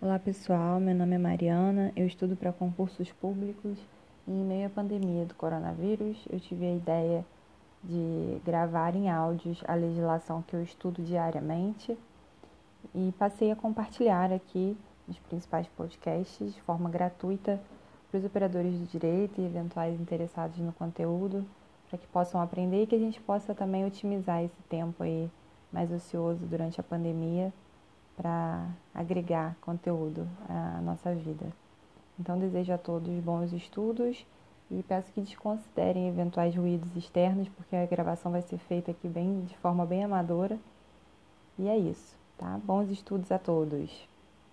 Olá pessoal, meu nome é Mariana, eu estudo para concursos públicos. E em meio à pandemia do coronavírus eu tive a ideia de gravar em áudios a legislação que eu estudo diariamente. E passei a compartilhar aqui nos principais podcasts de forma gratuita para os operadores de direito e eventuais interessados no conteúdo para que possam aprender e que a gente possa também otimizar esse tempo aí mais ocioso durante a pandemia para agregar conteúdo à nossa vida. Então, desejo a todos bons estudos e peço que desconsiderem eventuais ruídos externos, porque a gravação vai ser feita aqui bem, de forma bem amadora. E é isso, tá? Bons estudos a todos!